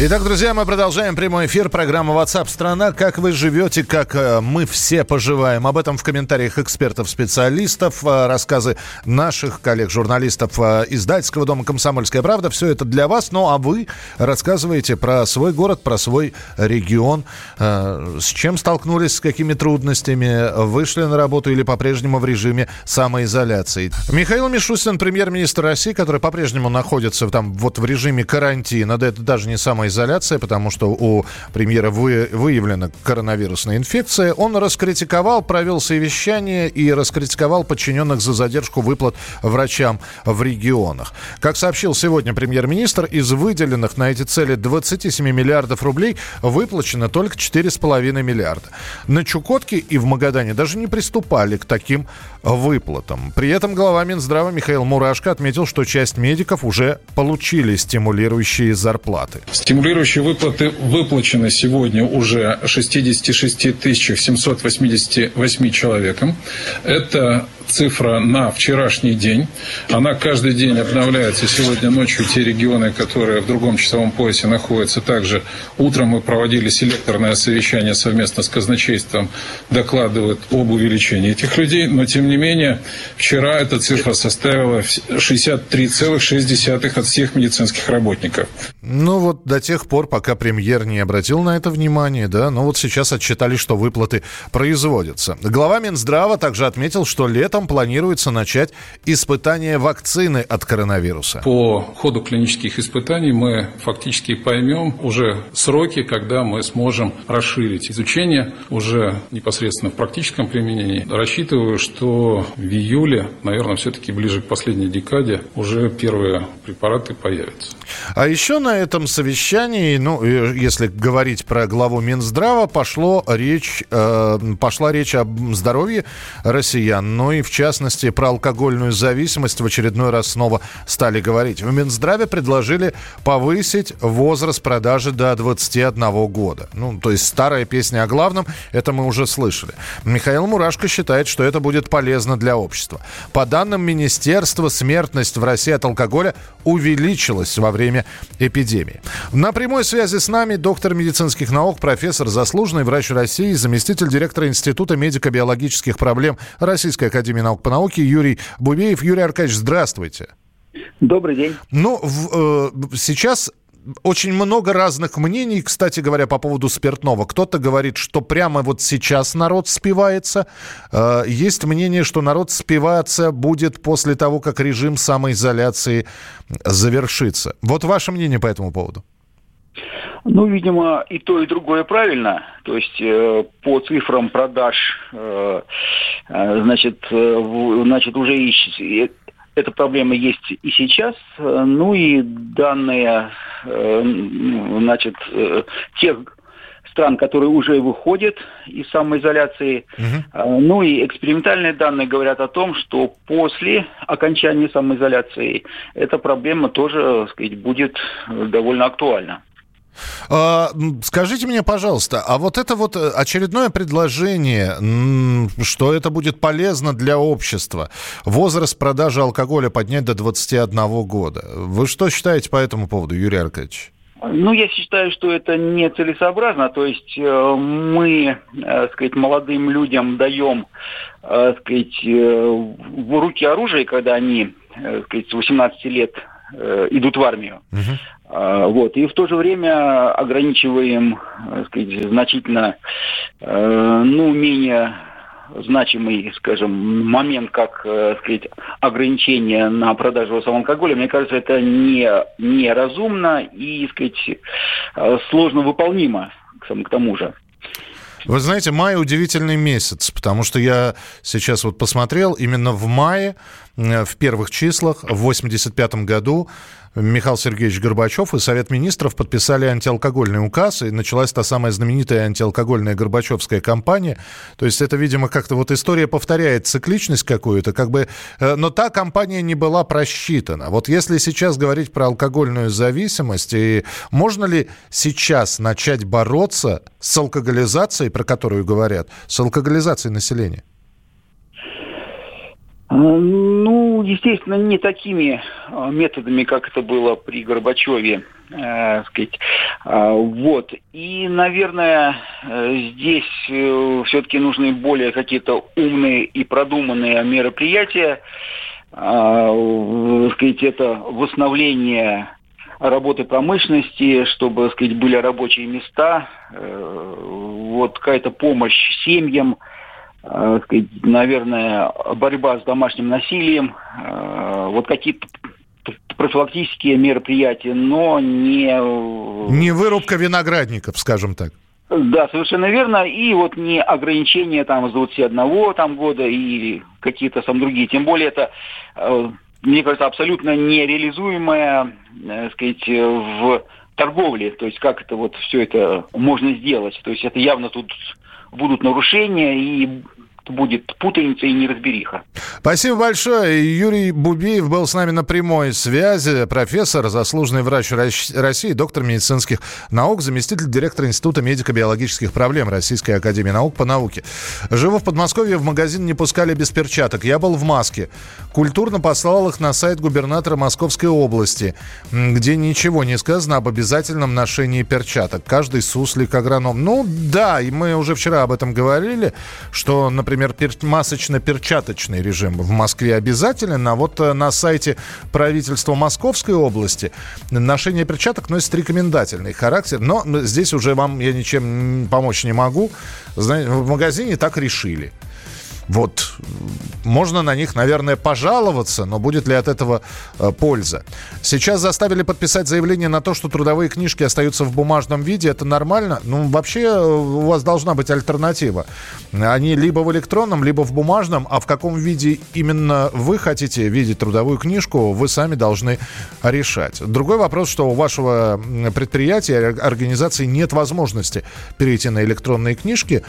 Итак, друзья, мы продолжаем прямой эфир программы WhatsApp страна. Как вы живете, как э, мы все поживаем. Об этом в комментариях экспертов-специалистов, э, рассказы наших коллег-журналистов э, издательского дома «Комсомольская правда». Все это для вас. Ну, а вы рассказываете про свой город, про свой регион. С чем столкнулись, с какими трудностями? Вышли на работу или по-прежнему в режиме самоизоляции? Михаил Мишустин, премьер-министр России, который по-прежнему находится там вот в режиме карантина. Да это даже не самое самоизоляция, потому что у премьера вы, выявлена коронавирусная инфекция. Он раскритиковал, провел совещание и раскритиковал подчиненных за задержку выплат врачам в регионах. Как сообщил сегодня премьер-министр, из выделенных на эти цели 27 миллиардов рублей выплачено только 4,5 миллиарда. На Чукотке и в Магадане даже не приступали к таким выплатам. При этом глава Минздрава Михаил Мурашко отметил, что часть медиков уже получили стимулирующие зарплаты. Выплаты выплачены сегодня уже 66 788 человекам. Это цифра на вчерашний день. Она каждый день обновляется. Сегодня ночью те регионы, которые в другом часовом поясе находятся, также утром мы проводили селекторное совещание совместно с казначейством, докладывают об увеличении этих людей. Но, тем не менее, вчера эта цифра составила 63,6 от всех медицинских работников. Ну вот до тех пор, пока премьер не обратил на это внимание, да, но вот сейчас отчитали, что выплаты производятся. Глава Минздрава также отметил, что летом летом планируется начать испытание вакцины от коронавируса. По ходу клинических испытаний мы фактически поймем уже сроки, когда мы сможем расширить изучение уже непосредственно в практическом применении. Рассчитываю, что в июле, наверное, все-таки ближе к последней декаде уже первые препараты появятся. А еще на этом совещании, ну, э, если говорить про главу Минздрава, пошло речь, э, пошла речь об здоровье россиян, ну и в частности про алкогольную зависимость в очередной раз снова стали говорить. В Минздраве предложили повысить возраст продажи до 21 года. Ну, то есть старая песня о главном, это мы уже слышали. Михаил Мурашко считает, что это будет полезно для общества. По данным министерства, смертность в России от алкоголя увеличилась во время эпидемии. На прямой связи с нами доктор медицинских наук, профессор, заслуженный врач России, заместитель директора Института медико-биологических проблем Российской Академии наук по науке Юрий Бубеев. Юрий Аркадьевич, здравствуйте. Добрый день. Ну, в, э, сейчас очень много разных мнений, кстати говоря, по поводу спиртного. Кто-то говорит, что прямо вот сейчас народ спивается. Э, есть мнение, что народ спиваться будет после того, как режим самоизоляции завершится. Вот ваше мнение по этому поводу? Ну, видимо, и то, и другое правильно. То есть э, по цифрам продаж, э, э значит, э, значит, уже ищ, эта проблема есть и сейчас. Ну и данные, э, значит, э, тех стран, которые уже выходят из самоизоляции. Угу. Ну и экспериментальные данные говорят о том, что после окончания самоизоляции эта проблема тоже, так сказать, будет довольно актуальна. А, скажите мне, пожалуйста, а вот это вот э, очередное предложение, что это будет полезно для общества, возраст продажи алкоголя поднять до 21 года. Вы что считаете по этому поводу, Юрий Аркадьевич? Ну, я считаю, что это нецелесообразно. То есть э, мы, э, сказать, молодым людям даем, э, сказать, в руки оружие, когда они, э, сказать, с 18 лет э, идут в армию. Uh-huh. Вот. И в то же время ограничиваем так сказать, значительно э, ну, менее значимый, скажем, момент, как сказать, ограничение на продажу алкоголя, мне кажется, это не, неразумно и сказать, сложно выполнимо к тому же. Вы знаете, май удивительный месяц, потому что я сейчас вот посмотрел, именно в мае, в первых числах, в 85 году Михаил Сергеевич Горбачев и Совет Министров подписали антиалкогольный указ, и началась та самая знаменитая антиалкогольная Горбачевская кампания. То есть это, видимо, как-то вот история повторяет цикличность какую-то, как бы, э, но та кампания не была просчитана. Вот если сейчас говорить про алкогольную зависимость, и можно ли сейчас начать бороться с алкоголизацией, про которую говорят, с алкоголизацией населения? Ну, естественно, не такими а, методами, как это было при Горбачеве. Э, сказать. А, вот. И, наверное, э, здесь э, все-таки нужны более какие-то умные и продуманные мероприятия. Э, сказать, это восстановление работы промышленности, чтобы, сказать, были рабочие места, э, вот какая-то помощь семьям, э, сказать, наверное, борьба с домашним насилием, э, вот какие-то профилактические мероприятия, но не... Не вырубка виноградников, скажем так. Да, совершенно верно. И вот не ограничения там с 21 там, года и какие-то там другие. Тем более это мне кажется, абсолютно нереализуемая, так сказать, в торговле. То есть как это вот все это можно сделать. То есть это явно тут будут нарушения и будет путаница и неразбериха. Спасибо большое. Юрий Бубеев был с нами на прямой связи. Профессор, заслуженный врач России, доктор медицинских наук, заместитель директора Института медико-биологических проблем Российской Академии Наук по науке. Живу в Подмосковье, в магазин не пускали без перчаток. Я был в маске. Культурно послал их на сайт губернатора Московской области, где ничего не сказано об обязательном ношении перчаток. Каждый суслик-агроном. Ну да, и мы уже вчера об этом говорили, что, например, например, пер- масочно-перчаточный режим в Москве обязателен, а вот э, на сайте правительства Московской области ношение перчаток носит рекомендательный характер. Но здесь уже вам я ничем помочь не могу. Знаете, в магазине так решили. Вот можно на них, наверное, пожаловаться, но будет ли от этого э, польза? Сейчас заставили подписать заявление на то, что трудовые книжки остаются в бумажном виде. Это нормально? Ну, вообще э, у вас должна быть альтернатива. Они либо в электронном, либо в бумажном, а в каком виде именно вы хотите видеть трудовую книжку, вы сами должны решать. Другой вопрос, что у вашего предприятия, организации нет возможности перейти на электронные книжки.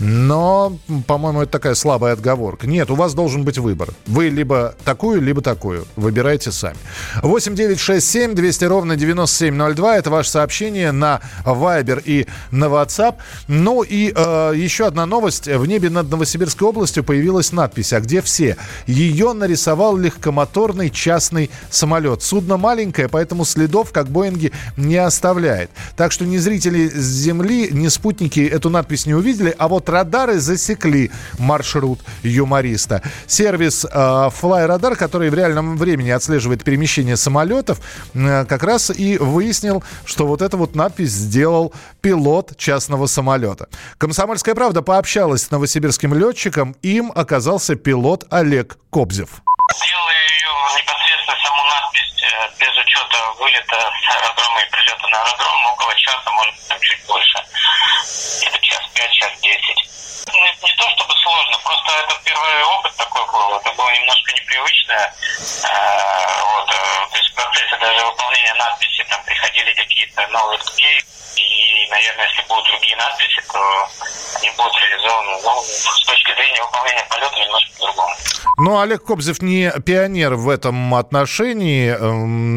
Но, по-моему, это такая слабая отговорка. Нет, у вас должен быть выбор. Вы либо такую, либо такую. Выбирайте сами. 8 9 6 7 200 ровно 9702. Это ваше сообщение на Viber и на WhatsApp. Ну и э, еще одна новость. В небе над Новосибирской областью появилась надпись «А где все?». Ее нарисовал легкомоторный частный самолет. Судно маленькое, поэтому следов, как Боинги, не оставляет. Так что ни зрители с Земли, ни спутники эту надпись не увидели, а вот вот радары засекли маршрут юмориста. Сервис э, FlyRadar, который в реальном времени отслеживает перемещение самолетов, э, как раз и выяснил, что вот эту вот надпись сделал пилот частного самолета. Комсомольская правда пообщалась с новосибирским летчиком. Им оказался пилот Олег Кобзев. Сделал ее непосредственно саму надпись э, без учета вылета с аэродрома и прилета на аэродром около часа, может быть, чуть больше. Это час пять, час десять. Не, не то чтобы сложно, просто это первый опыт такой был. Это было немножко непривычно. Э, вот, э, то есть в процессе даже выполнения надписи там приходили какие-то новые идеи. И, наверное, если будут другие надписи, то они будут реализованы ну, с точки зрения выполнения полета немножко по-другому. Ну, Олег Кобзев не пионер в этом отношении.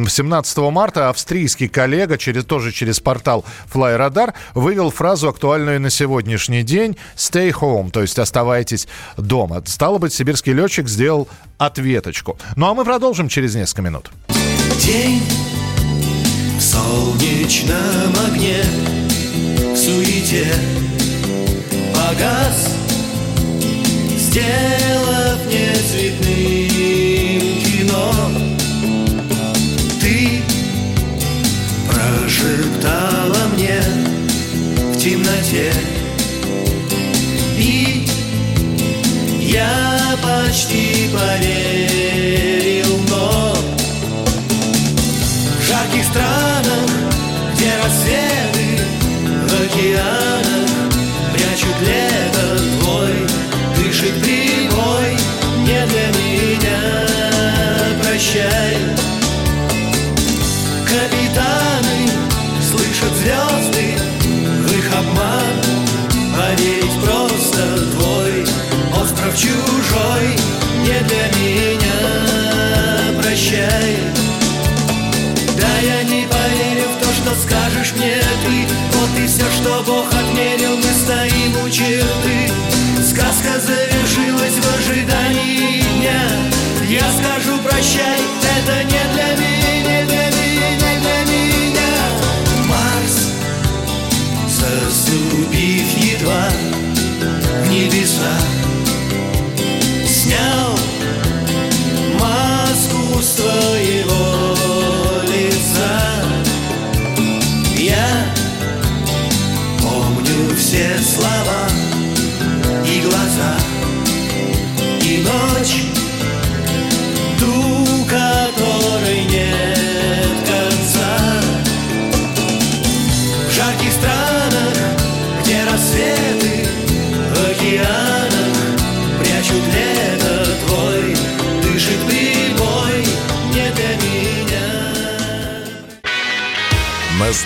17 эм, марта австрийский коллега, через, тоже через портал FlyRadar, вывел фразу, актуальную на сегодняшний день «stay home», то есть «оставайтесь дома». Стало быть, сибирский летчик сделал ответочку. Ну, а мы продолжим через несколько минут. День в солнечном огне, в суете погас, сделав нецветным кино. Ты прошептала мне в темноте, почти поверил, но в жарких странах, где рассветы в океанах прячут лето твой, дышит прибой, не для меня, прощай. Бог отмерил, мы стоим у черты. Сказка завершилась в ожидании дня. Я скажу прощай, это не для меня.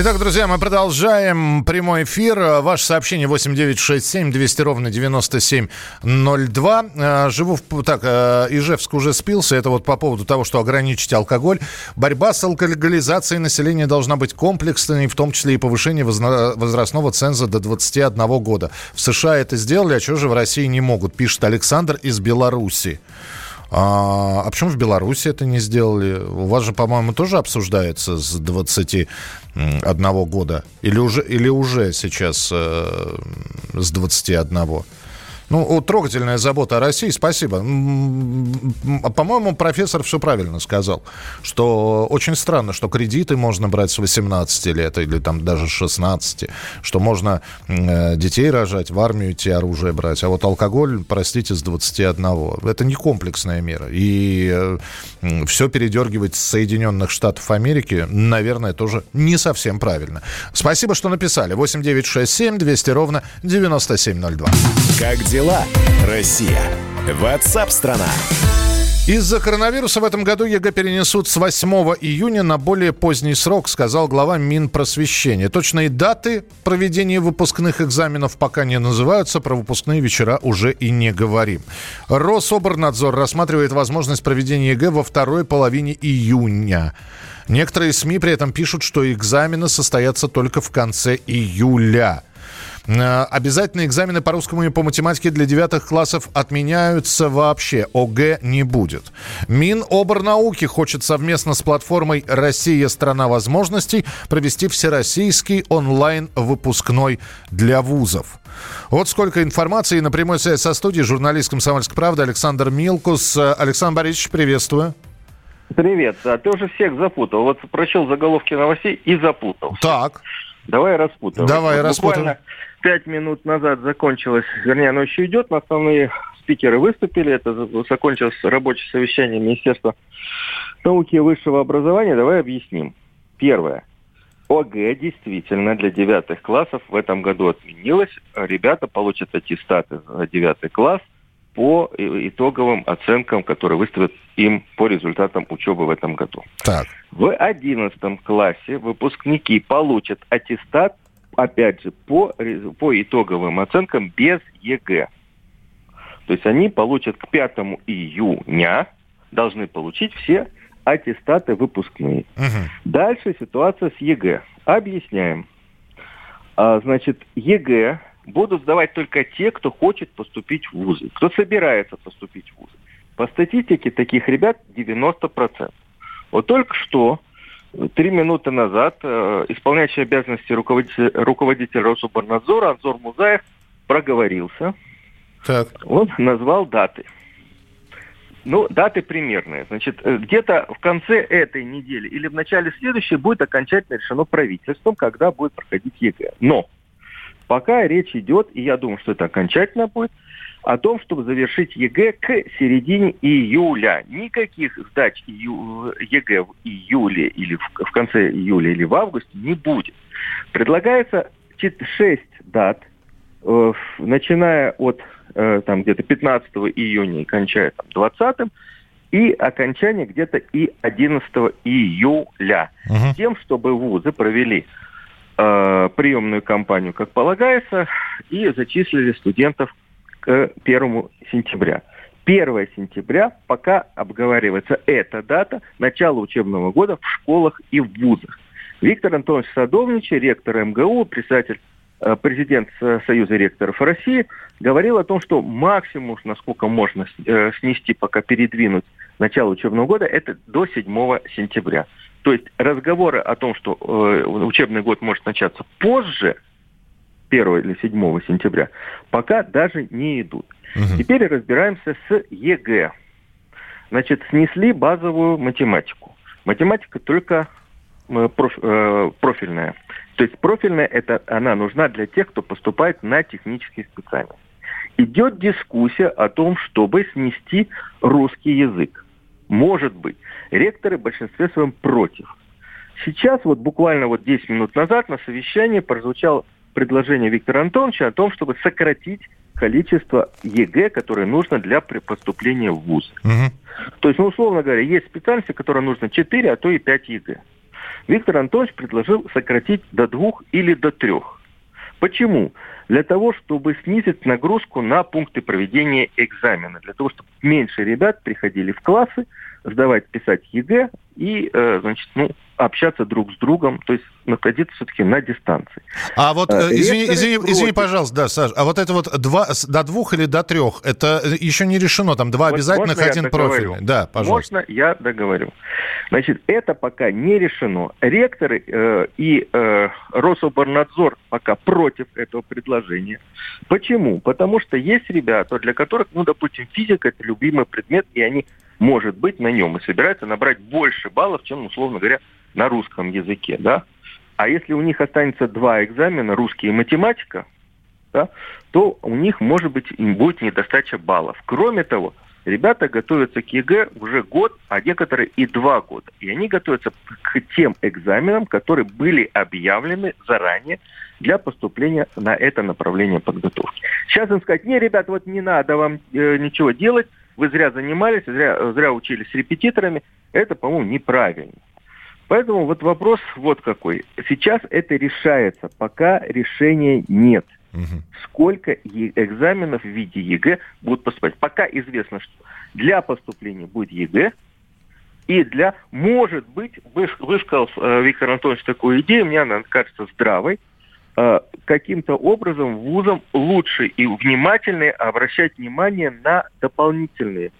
Итак, друзья, мы продолжаем прямой эфир. Ваше сообщение 8967 200 ровно 9702. Э, живу в... Так, э, Ижевск уже спился. Это вот по поводу того, что ограничить алкоголь. Борьба с алкоголизацией населения должна быть комплексной, в том числе и повышение возрастного ценза до 21 года. В США это сделали, а что же в России не могут, пишет Александр из Беларуси. А, а почему в Беларуси это не сделали? У вас же, по-моему, тоже обсуждается с 21 года. Или уже, или уже сейчас э, с 21? Ну, трогательная забота о России, спасибо. По-моему, профессор все правильно сказал, что очень странно, что кредиты можно брать с 18 лет или там даже 16, что можно э, детей рожать, в армию идти оружие брать, а вот алкоголь, простите, с 21. Это не комплексная мера. И э, все передергивать с Соединенных Штатов Америки, наверное, тоже не совсем правильно. Спасибо, что написали. 8967 200 ровно 9702. Как дела, Россия? What's up, страна! Из-за коронавируса в этом году ЕГЭ перенесут с 8 июня на более поздний срок, сказал глава Минпросвещения. Точные даты проведения выпускных экзаменов пока не называются, про выпускные вечера уже и не говорим. Рособорнадзор рассматривает возможность проведения ЕГЭ во второй половине июня. Некоторые СМИ при этом пишут, что экзамены состоятся только в конце июля. Э, обязательные экзамены по русскому и по математике для девятых классов отменяются вообще. ОГЭ не будет. Миноборнауки хочет совместно с платформой «Россия – страна возможностей» провести всероссийский онлайн-выпускной для вузов. Вот сколько информации на прямой связи со студией журналист «Комсомольской правды» Александр Милкус. Александр Борисович, приветствую. Привет. Да, ты уже всех запутал. Вот прочел заголовки новостей и запутал. Так. Давай распутывай. Давай вот распутывай. Буквально пять минут назад закончилось, вернее, оно еще идет, но основные спикеры выступили, это закончилось рабочее совещание Министерства науки и высшего образования. Давай объясним. Первое. ОГЭ действительно для девятых классов в этом году отменилось. Ребята получат аттестаты за девятый класс по итоговым оценкам, которые выставят им по результатам учебы в этом году. Так. В одиннадцатом классе выпускники получат аттестат опять же, по, по итоговым оценкам без ЕГЭ. То есть они получат к 5 июня, должны получить все аттестаты выпускные. Угу. Дальше ситуация с ЕГЭ. Объясняем. А, значит, ЕГЭ будут сдавать только те, кто хочет поступить в вузы, кто собирается поступить в вузы. По статистике таких ребят 90%. Вот только что Три минуты назад э, исполняющий обязанности руководитель, руководитель Рособорнадзора Анзор Музаев проговорился. Так. Он назвал даты. Ну, даты примерные. Значит, э, где-то в конце этой недели или в начале следующей будет окончательно решено правительством, когда будет проходить ЕГЭ. Но пока речь идет, и я думаю, что это окончательно будет, о том, чтобы завершить ЕГЭ к середине июля. Никаких сдач ЕГЭ в июле или в, конце июля или в августе не будет. Предлагается 6 дат, э, начиная от э, там где-то 15 июня и кончая там, 20 и окончание где-то и 11 июля. Угу. Тем, чтобы вузы провели э, приемную кампанию, как полагается, и зачислили студентов к 1 сентября. 1 сентября пока обговаривается эта дата начала учебного года в школах и в вузах. Виктор Антонович Садовничий, ректор МГУ, председатель э, президент Союза ректоров России, говорил о том, что максимум, насколько можно э, снести, пока передвинуть начало учебного года, это до 7 сентября. То есть разговоры о том, что э, учебный год может начаться позже – 1 или 7 сентября, пока даже не идут. Угу. Теперь разбираемся с ЕГЭ. Значит, снесли базовую математику. Математика только э, э, профильная. То есть профильная, это она нужна для тех, кто поступает на технические специальности. идет дискуссия о том, чтобы снести русский язык. Может быть. Ректоры в большинстве своем против. Сейчас, вот буквально вот 10 минут назад на совещании прозвучало предложение Виктора Антоновича о том, чтобы сократить количество ЕГЭ, которое нужно для поступления в ВУЗ. Угу. То есть, ну, условно говоря, есть специальности, которым нужно 4, а то и 5 ЕГЭ. Виктор Антонович предложил сократить до двух или до трех. Почему? Для того, чтобы снизить нагрузку на пункты проведения экзамена. Для того, чтобы меньше ребят приходили в классы, сдавать, писать ЕГЭ и, э, значит, ну, общаться друг с другом, то есть находиться все-таки на дистанции. А вот, э, извини, извини, извини, пожалуйста, да, Саш, а вот это вот два, до двух или до трех, это еще не решено, там два вот обязательных, один профильный. Да, пожалуйста. Можно я договорю? Значит, это пока не решено. Ректоры э, и э, Рособорнадзор пока против этого предложения. Почему? Потому что есть ребята, для которых, ну, допустим, физика – это любимый предмет, и они может быть на нем и собирается набрать больше баллов, чем, условно говоря, на русском языке, да? А если у них останется два экзамена, русский и математика, да, то у них, может быть, им будет недостача баллов. Кроме того, ребята готовятся к ЕГЭ уже год, а некоторые и два года. И они готовятся к тем экзаменам, которые были объявлены заранее для поступления на это направление подготовки. Сейчас им сказать, не, ребят, вот не надо вам э, ничего делать, вы зря занимались, зря, зря учились с репетиторами, это, по-моему, неправильно. Поэтому вот вопрос вот какой. Сейчас это решается, пока решения нет. Угу. Сколько экзаменов в виде ЕГЭ будут поступать? Пока известно, что для поступления будет ЕГЭ, и для, может быть, высказал э, Виктор Анатольевич такую идею, мне она кажется здравой, э, каким-то образом вузам лучше и внимательнее обращать внимание на дополнительные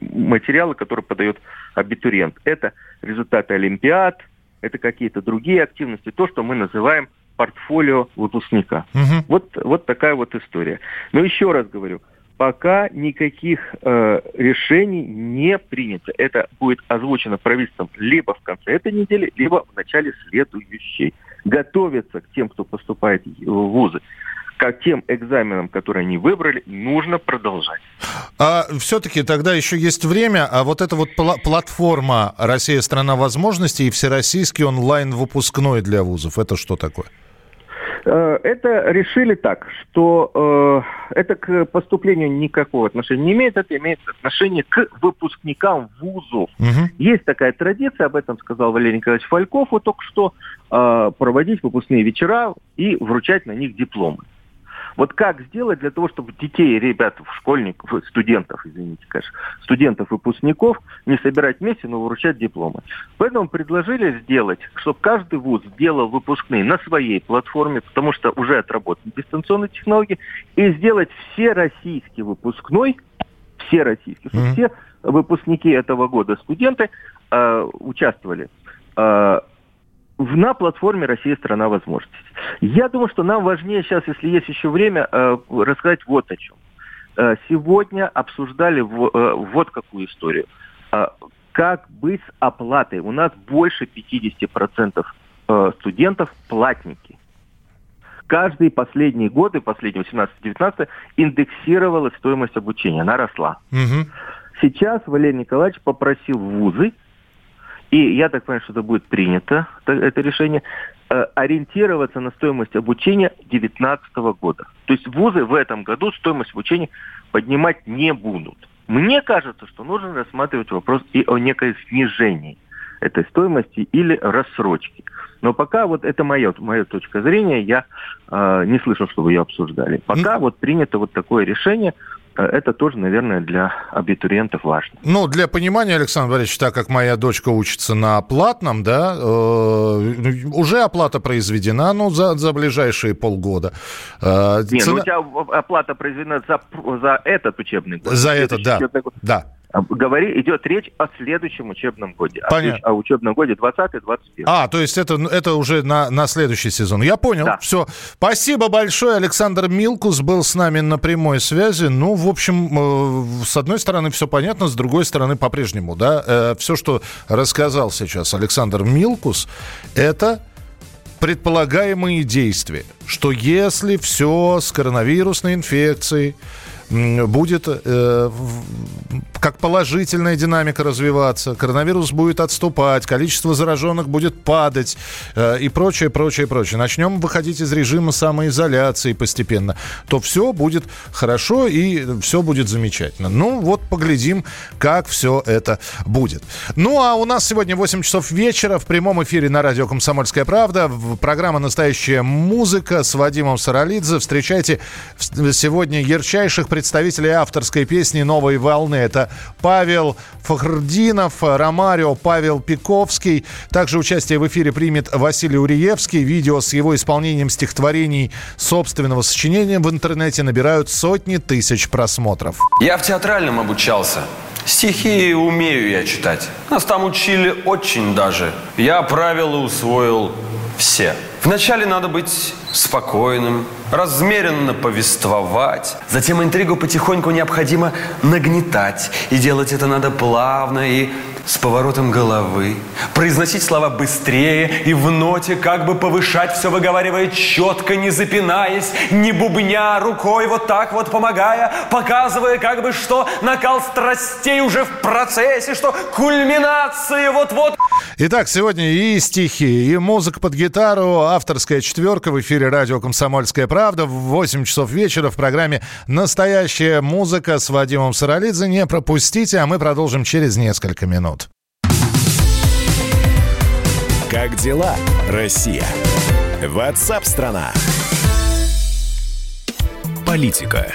материалы, которые подает абитуриент. Это результаты олимпиад, это какие-то другие активности, то, что мы называем портфолио выпускника. Угу. Вот, вот такая вот история. Но еще раз говорю, пока никаких э, решений не принято. Это будет озвучено правительством либо в конце этой недели, либо в начале следующей. Готовиться к тем, кто поступает в вузы, к тем экзаменам, которые они выбрали, нужно продолжать. А все-таки тогда еще есть время, а вот эта вот пла- платформа «Россия – страна возможностей» и всероссийский онлайн-выпускной для вузов, это что такое? Э, это решили так, что э, это к поступлению никакого отношения не имеет, это имеет отношение к выпускникам вузов. Угу. Есть такая традиция, об этом сказал Валерий Николаевич Фальков вот только что, э, проводить выпускные вечера и вручать на них дипломы. Вот как сделать для того, чтобы детей, ребят, школьников, студентов, извините, конечно, студентов, выпускников не собирать вместе, но вручать дипломы. Поэтому предложили сделать, чтобы каждый вуз сделал выпускные на своей платформе, потому что уже отработаны дистанционные технологии, и сделать все российский выпускной, все российские, mm-hmm. все выпускники этого года, студенты, э, участвовали. Э, на платформе «Россия – страна возможностей». Я думаю, что нам важнее сейчас, если есть еще время, э, рассказать вот о чем. Э, сегодня обсуждали э, вот какую историю. Как быть с оплатой? У нас больше 50% студентов платники. Каждые последние годы, последние 18-19, индексировалась стоимость обучения, она росла. Угу. Сейчас Валерий Николаевич попросил вузы и я так понимаю, что это будет принято, это решение, э, ориентироваться на стоимость обучения 2019 года. То есть вузы в этом году стоимость обучения поднимать не будут. Мне кажется, что нужно рассматривать вопрос и о некой снижении этой стоимости или рассрочки. Но пока вот это моя, моя точка зрения, я э, не слышал, чтобы ее обсуждали. Пока вот принято вот такое решение, это тоже, наверное, для абитуриентов важно. Ну, для понимания, Александр Борисович, так как моя дочка учится на платном, да, э, уже оплата произведена, ну, за, за ближайшие полгода. Э, Не, цена... ну у тебя оплата произведена за, за этот учебный год. За этот, да. Год. Да. Говори, идет речь о следующем учебном годе. Понятно. О, учебном годе 20-21. А, то есть это, это уже на, на следующий сезон. Я понял. Да. Все. Спасибо большое. Александр Милкус был с нами на прямой связи. Ну, в общем, э, с одной стороны все понятно, с другой стороны по-прежнему. Да? Э, все, что рассказал сейчас Александр Милкус, это предполагаемые действия. что если все с коронавирусной инфекцией будет э, как положительная динамика развиваться, коронавирус будет отступать, количество зараженных будет падать э, и прочее, прочее, прочее. Начнем выходить из режима самоизоляции постепенно, то все будет хорошо и все будет замечательно. Ну вот поглядим, как все это будет. Ну а у нас сегодня 8 часов вечера в прямом эфире на радио «Комсомольская правда». Программа «Настоящая музыка» с Вадимом Саралидзе. Встречайте сегодня ярчайших представителей авторской песни «Новой волны». Это Павел Фахрдинов, Ромарио, Павел Пиковский. Также участие в эфире примет Василий Уриевский. Видео с его исполнением стихотворений собственного сочинения в интернете набирают сотни тысяч просмотров. Я в театральном обучался. Стихи умею я читать. Нас там учили очень даже. Я правила усвоил все. Вначале надо быть спокойным, размеренно повествовать. Затем интригу потихоньку необходимо нагнетать. И делать это надо плавно и с поворотом головы. Произносить слова быстрее и в ноте как бы повышать, все выговаривая четко, не запинаясь, не бубня рукой, вот так вот помогая, показывая как бы, что накал страстей уже в процессе, что кульминация вот-вот. Итак, сегодня и стихи, и музыка под гитару, авторская четверка в эфире радио «Комсомольская правда» в 8 часов вечера в программе «Настоящая музыка» с Вадимом Саралидзе. Не пропустите, а мы продолжим через несколько минут. Как дела, Россия? Ватсап-страна! Политика.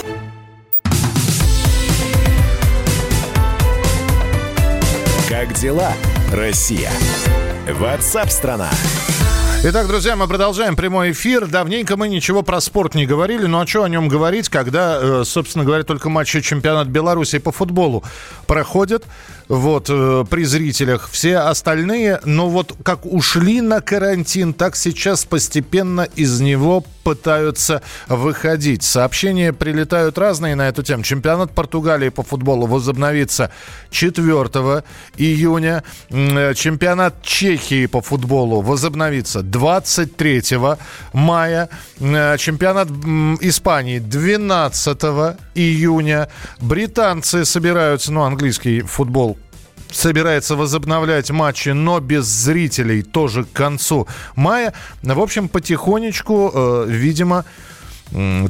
Как дела, Россия? Ватсап-страна! Итак, друзья, мы продолжаем прямой эфир. Давненько мы ничего про спорт не говорили, но а что о нем говорить, когда, э, собственно говоря, только матчи чемпионат Беларуси по футболу проходят вот, э, при зрителях. Все остальные, ну вот как ушли на карантин, так сейчас постепенно из него пытаются выходить. Сообщения прилетают разные на эту тему. Чемпионат Португалии по футболу возобновится 4 июня. Э, чемпионат Чехии по футболу возобновится 23 мая. Э, чемпионат Испании 12 июня. Британцы собираются, ну, английский футбол собирается возобновлять матчи, но без зрителей тоже к концу мая. В общем, потихонечку, э, видимо,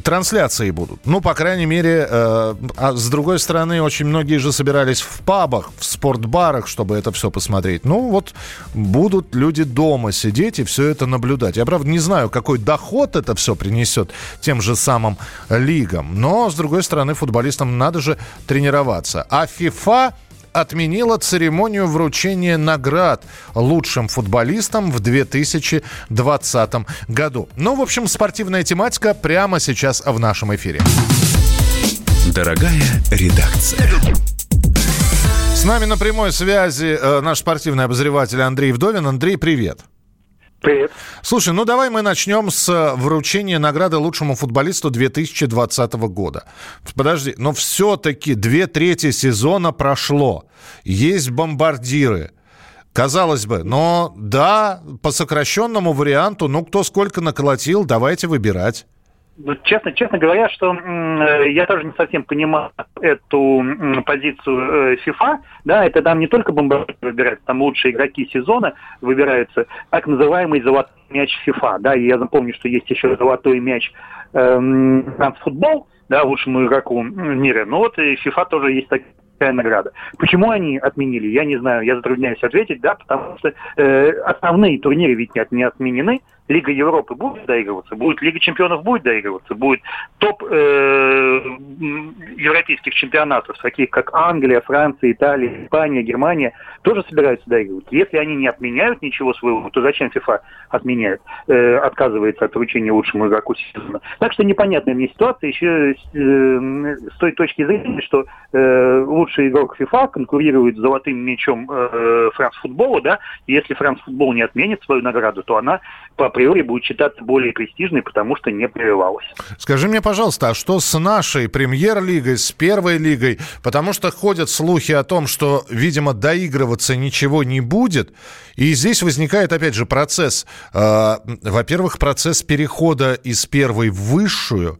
трансляции будут. Ну, по крайней мере, э, а с другой стороны, очень многие же собирались в пабах, в спортбарах, чтобы это все посмотреть. Ну, вот будут люди дома сидеть и все это наблюдать. Я, правда, не знаю, какой доход это все принесет тем же самым лигам. Но, с другой стороны, футболистам надо же тренироваться. А ФИФА отменила церемонию вручения наград лучшим футболистам в 2020 году. Ну, в общем, спортивная тематика прямо сейчас в нашем эфире. Дорогая редакция. С нами на прямой связи э, наш спортивный обозреватель Андрей Вдовин. Андрей, привет. Привет. Слушай, ну давай мы начнем с э, вручения награды лучшему футболисту 2020 года. Подожди, но все-таки две трети сезона прошло. Есть бомбардиры. Казалось бы, но да, по сокращенному варианту, ну кто сколько наколотил, давайте выбирать. Честно, честно говоря, что э, я тоже не совсем понимаю эту позицию э, FIFA. Да, это там не только бомбардир выбирается, там лучшие игроки сезона выбираются, так называемый золотой мяч FIFA. Да, и я запомню, что есть еще золотой мяч э, футбол, да, лучшему игроку в мире. Ну вот и FIFA тоже есть такие такая награда. Почему они отменили, я не знаю, я затрудняюсь ответить, да, потому что э, основные турниры ведь не, не отменены. Лига Европы будет доигрываться, будет Лига Чемпионов будет доигрываться, будет топ э, европейских чемпионатов, таких как Англия, Франция, Италия, Испания, Германия, тоже собираются доигрывать. Если они не отменяют ничего своего, то зачем ФИФА отменяет, э, отказывается от вручения лучшему игроку сезона? Так что непонятная мне ситуация еще э, с той точки зрения, что э, лучший игрок ФИФА конкурирует с золотым мячом э, Франс футбола, да, если Франс футбол не отменит свою награду, то она по априори будет считаться более престижной, потому что не прививалась. Скажи мне, пожалуйста, а что с нашей премьер-лигой, с первой лигой? Потому что ходят слухи о том, что, видимо, доигрываться ничего не будет. И здесь возникает, опять же, процесс. Э, во-первых, процесс перехода из первой в высшую,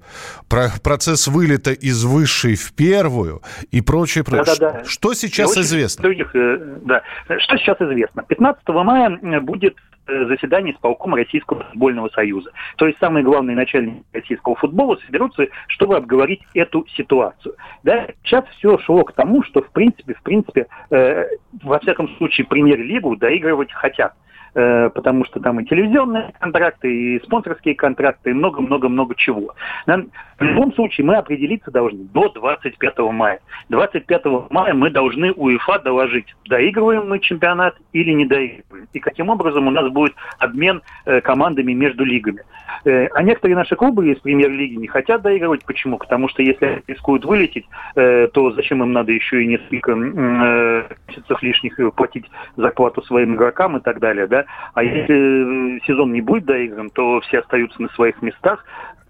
про процесс вылета из высшей в первую и прочее. Да, да, да. Что сейчас известно? Других, э, да. Что сейчас известно? 15 мая будет Э, заседании исполкома Российского футбольного союза. То есть самые главные начальники российского футбола соберутся, чтобы обговорить эту ситуацию. Да, сейчас все шло к тому, что в принципе, в принципе, э, во всяком случае, премьер-лигу доигрывать хотят. Э, потому что там и телевизионные контракты, и спонсорские контракты, и много-много-много чего. В любом случае мы определиться должны до 25 мая. 25 мая мы должны УЕФА доложить, доигрываем мы чемпионат или не доигрываем. И каким образом у нас будет обмен э, командами между лигами. Э, а некоторые наши клубы из премьер-лиги не хотят доигрывать. Почему? Потому что если рискуют вылететь, то зачем им надо еще и несколько месяцев лишних платить зарплату своим игрокам и так далее, да? А если сезон не будет доигран, то все остаются на своих местах.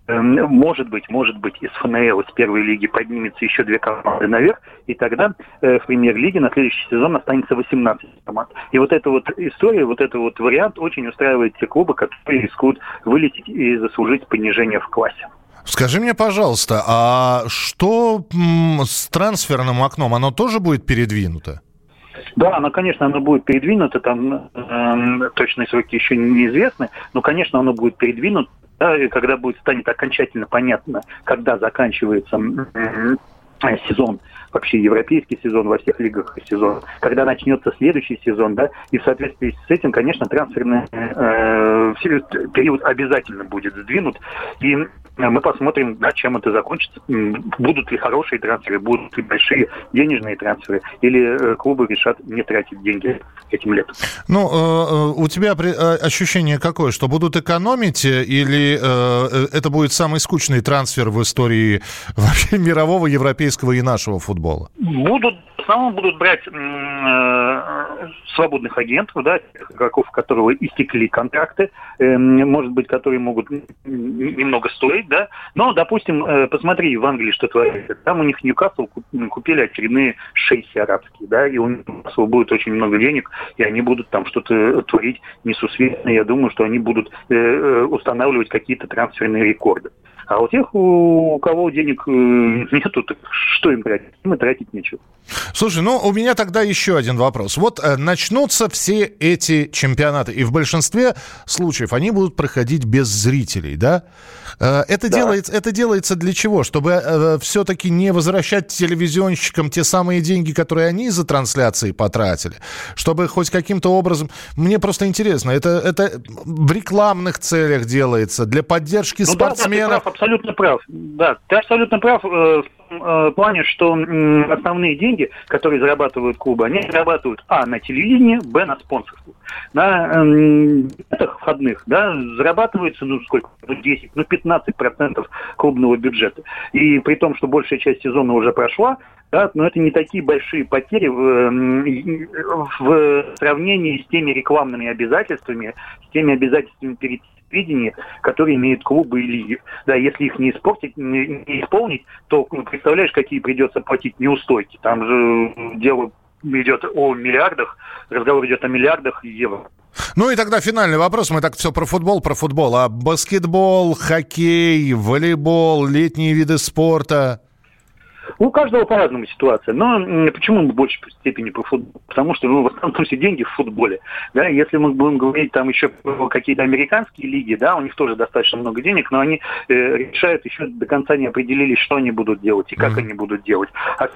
Эм, может быть, может быть, из ФНЛ, из первой лиги поднимется еще две команды наверх, и тогда э, в премьер-лиге на следующий сезон останется 18 команд. И вот эта вот история, вот этот вот вариант очень устраивает те клубы, которые рискуют вылететь и заслужить понижение в классе. Скажи мне, пожалуйста, а что с трансферным окном? Оно тоже будет передвинуто? Да, оно, конечно, оно будет передвинуто, там э, точные сроки еще неизвестны, но, конечно, оно будет передвинуто, да, когда будет станет окончательно понятно, когда заканчивается э, сезон, вообще европейский сезон во всех лигах сезон, когда начнется следующий сезон, да, и в соответствии с этим, конечно, трансферный э, период обязательно будет сдвинут, и мы посмотрим, да, чем это закончится. Будут ли хорошие трансферы, будут ли большие денежные трансферы, или э, клубы решат не тратить деньги этим летом. Ну, э, э, у тебя ощущение какое, что будут экономить, или это будет самый скучный трансфер в истории вообще мирового, европейского и нашего футбола? Будут в основном будут брать э, свободных агентов, да, игроков, у которых истекли контракты, э, может быть, которые могут немного стоить, да. Но, допустим, э, посмотри в Англии, что творится. Там у них Ньюкасл купили очередные шейхи арабские, да, и у Ньюкасла будет очень много денег, и они будут там что-то творить несусветное. Я думаю, что они будут э, э устанавливать какие-то трансферные рекорды. А у тех, у кого денег э, нету, так что им тратить? Им и тратить нечего. Слушай, ну у меня тогда еще один вопрос. Вот э, начнутся все эти чемпионаты, и в большинстве случаев они будут проходить без зрителей, да? Э, это, да. делается, это делается для чего? Чтобы э, все-таки не возвращать телевизионщикам те самые деньги, которые они за трансляции потратили? Чтобы хоть каким-то образом... Мне просто интересно, это, это в рекламных целях делается, для поддержки ну, спортсменов? Да, да, абсолютно прав. Да, ты абсолютно прав. Э, Э, плане, что основные деньги, которые зарабатывают клубы, они зарабатывают, а, на телевидении, б, на спонсорстве. На этих входных, да, зарабатывается, ну, сколько, ну, 10, ну, 15 процентов клубного бюджета. И при том, что большая часть сезона уже прошла, да, но это не такие большие потери в, в сравнении с теми рекламными обязательствами, с теми обязательствами перед видение, которые имеют клубы и лиги. Да, если их не, испортить, не, не исполнить, то ну, представляешь, какие придется платить неустойки. Там же дело идет о миллиардах, разговор идет о миллиардах евро. Ну и тогда финальный вопрос. Мы так все про футбол, про футбол. А баскетбол, хоккей, волейбол, летние виды спорта? У каждого по-разному ситуация. Но почему мы в большей степени по футболу? Потому что ну, в основном все деньги в футболе. Да? Если мы будем говорить там еще про какие-то американские лиги, да, у них тоже достаточно много денег, но они э, решают, еще до конца не определились, что они будут делать и как mm-hmm. они будут делать. А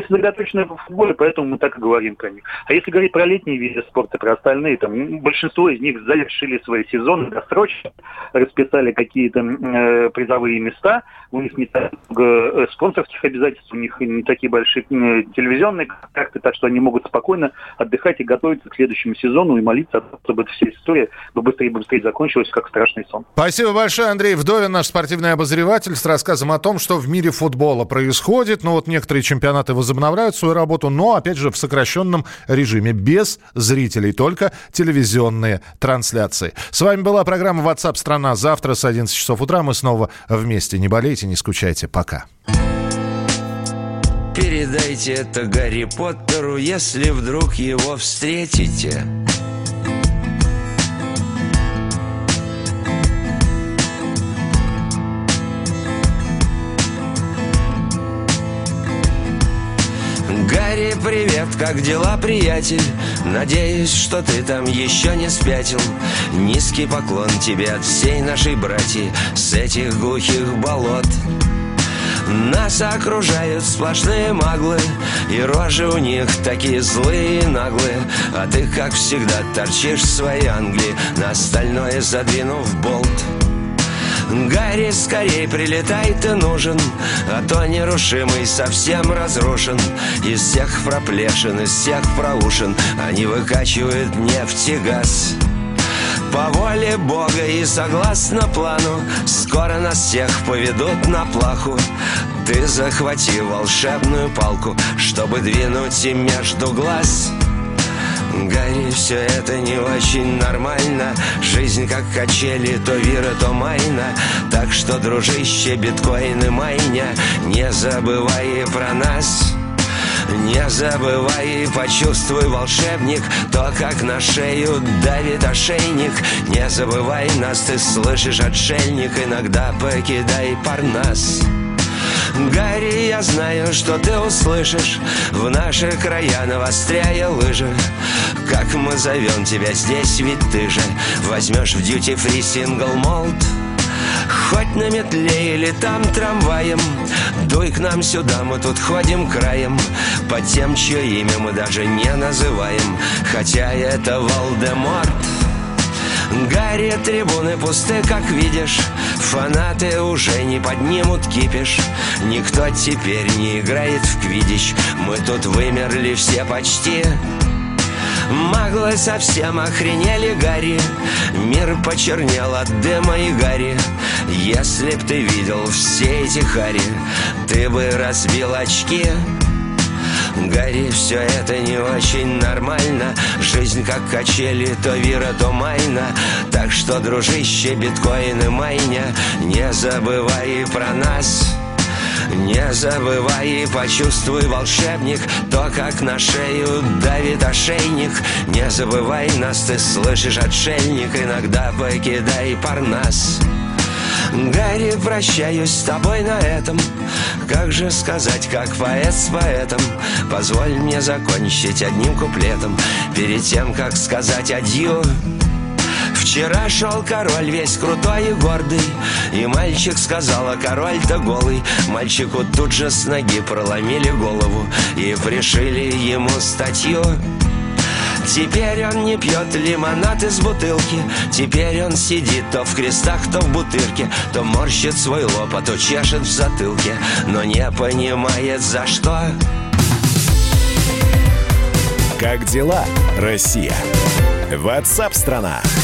сосредоточены в футболе, поэтому мы так и говорим про них. А если говорить про летние виды спорта, про остальные, там большинство из них завершили свои сезоны досрочно, расписали какие-то э, призовые места, у них не так много э, спонсорских обязательств, у них не такие большие телевизионные контакты, так что они могут спокойно отдыхать и готовиться к следующему сезону и молиться, чтобы эта вся история быстрее быстрее закончилась, как страшный сон. Спасибо большое, Андрей Вдовин, наш спортивный обозреватель, с рассказом о том, что в мире футбола происходит. Ну вот некоторые чемпионаты возобновляют свою работу, но, опять же, в сокращенном режиме, без зрителей, только телевизионные трансляции. С вами была программа WhatsApp страна. Завтра с 11 часов утра мы снова вместе. Не болейте, не скучайте. Пока. Передайте это Гарри Поттеру, если вдруг его встретите. Гарри, привет, как дела, приятель? Надеюсь, что ты там еще не спятил Низкий поклон тебе от всей нашей братьи С этих глухих болот нас окружают сплошные маглы И рожи у них такие злые и наглые. А ты, как всегда, торчишь в своей Англии На остальное задвинув болт. Гарри, скорей прилетай, ты нужен А то нерушимый совсем разрушен. Из всех проплешин, из всех проушин Они выкачивают нефть и газ по воле Бога и согласно плану Скоро нас всех поведут на плаху. Ты захвати волшебную палку Чтобы двинуть им между глаз. Гарри, все это не очень нормально. Жизнь как качели, то вира, то майна. Так что, дружище, биткоины майня Не забывай про нас не забывай и почувствуй, волшебник То, как на шею давит ошейник. Не забывай нас, ты слышишь, отшельник Иногда покидай парнас. Гарри, я знаю, что ты услышишь В наши края навостряя лыжи. Как мы зовем тебя здесь, ведь ты же Возьмешь в дьюти-фри сингл молд Хоть на метле или там трамваем Дуй к нам сюда, мы тут ходим краем Под тем, чье имя мы даже не называем. Хотя это Волдеморт Гарри, трибуны пусты, как видишь. Фанаты уже не поднимут кипиш. Никто теперь не играет в квидич. Мы тут вымерли все почти. Маглы совсем охренели, Гарри. Мир почернел от дыма и гари. Если б ты видел все эти хари Ты бы разбил очки Гарри, все это не очень нормально. Жизнь как качели, то вира, то майна. Так что, дружище, биткоины майня Не забывай про нас. Не забывай и почувствуй, волшебник То, как на шею давит ошейник. Не забывай нас, ты слышишь, отшельник Иногда покидай парнас Гарри, прощаюсь с тобой на этом. Как же сказать, как поэт с поэтом? Позволь мне закончить одним куплетом. Перед тем, как сказать адью. Вчера шел король весь крутой и гордый. И мальчик сказал, а король-то голый. Мальчику тут же с ноги проломили голову И пришили ему статью Теперь он не пьет лимонад из бутылки Теперь он сидит то в крестах, то в бутырке То морщит свой лоб, а то чешет в затылке Но не понимает за что Как дела, Россия? Ватсап-страна! Челябинск,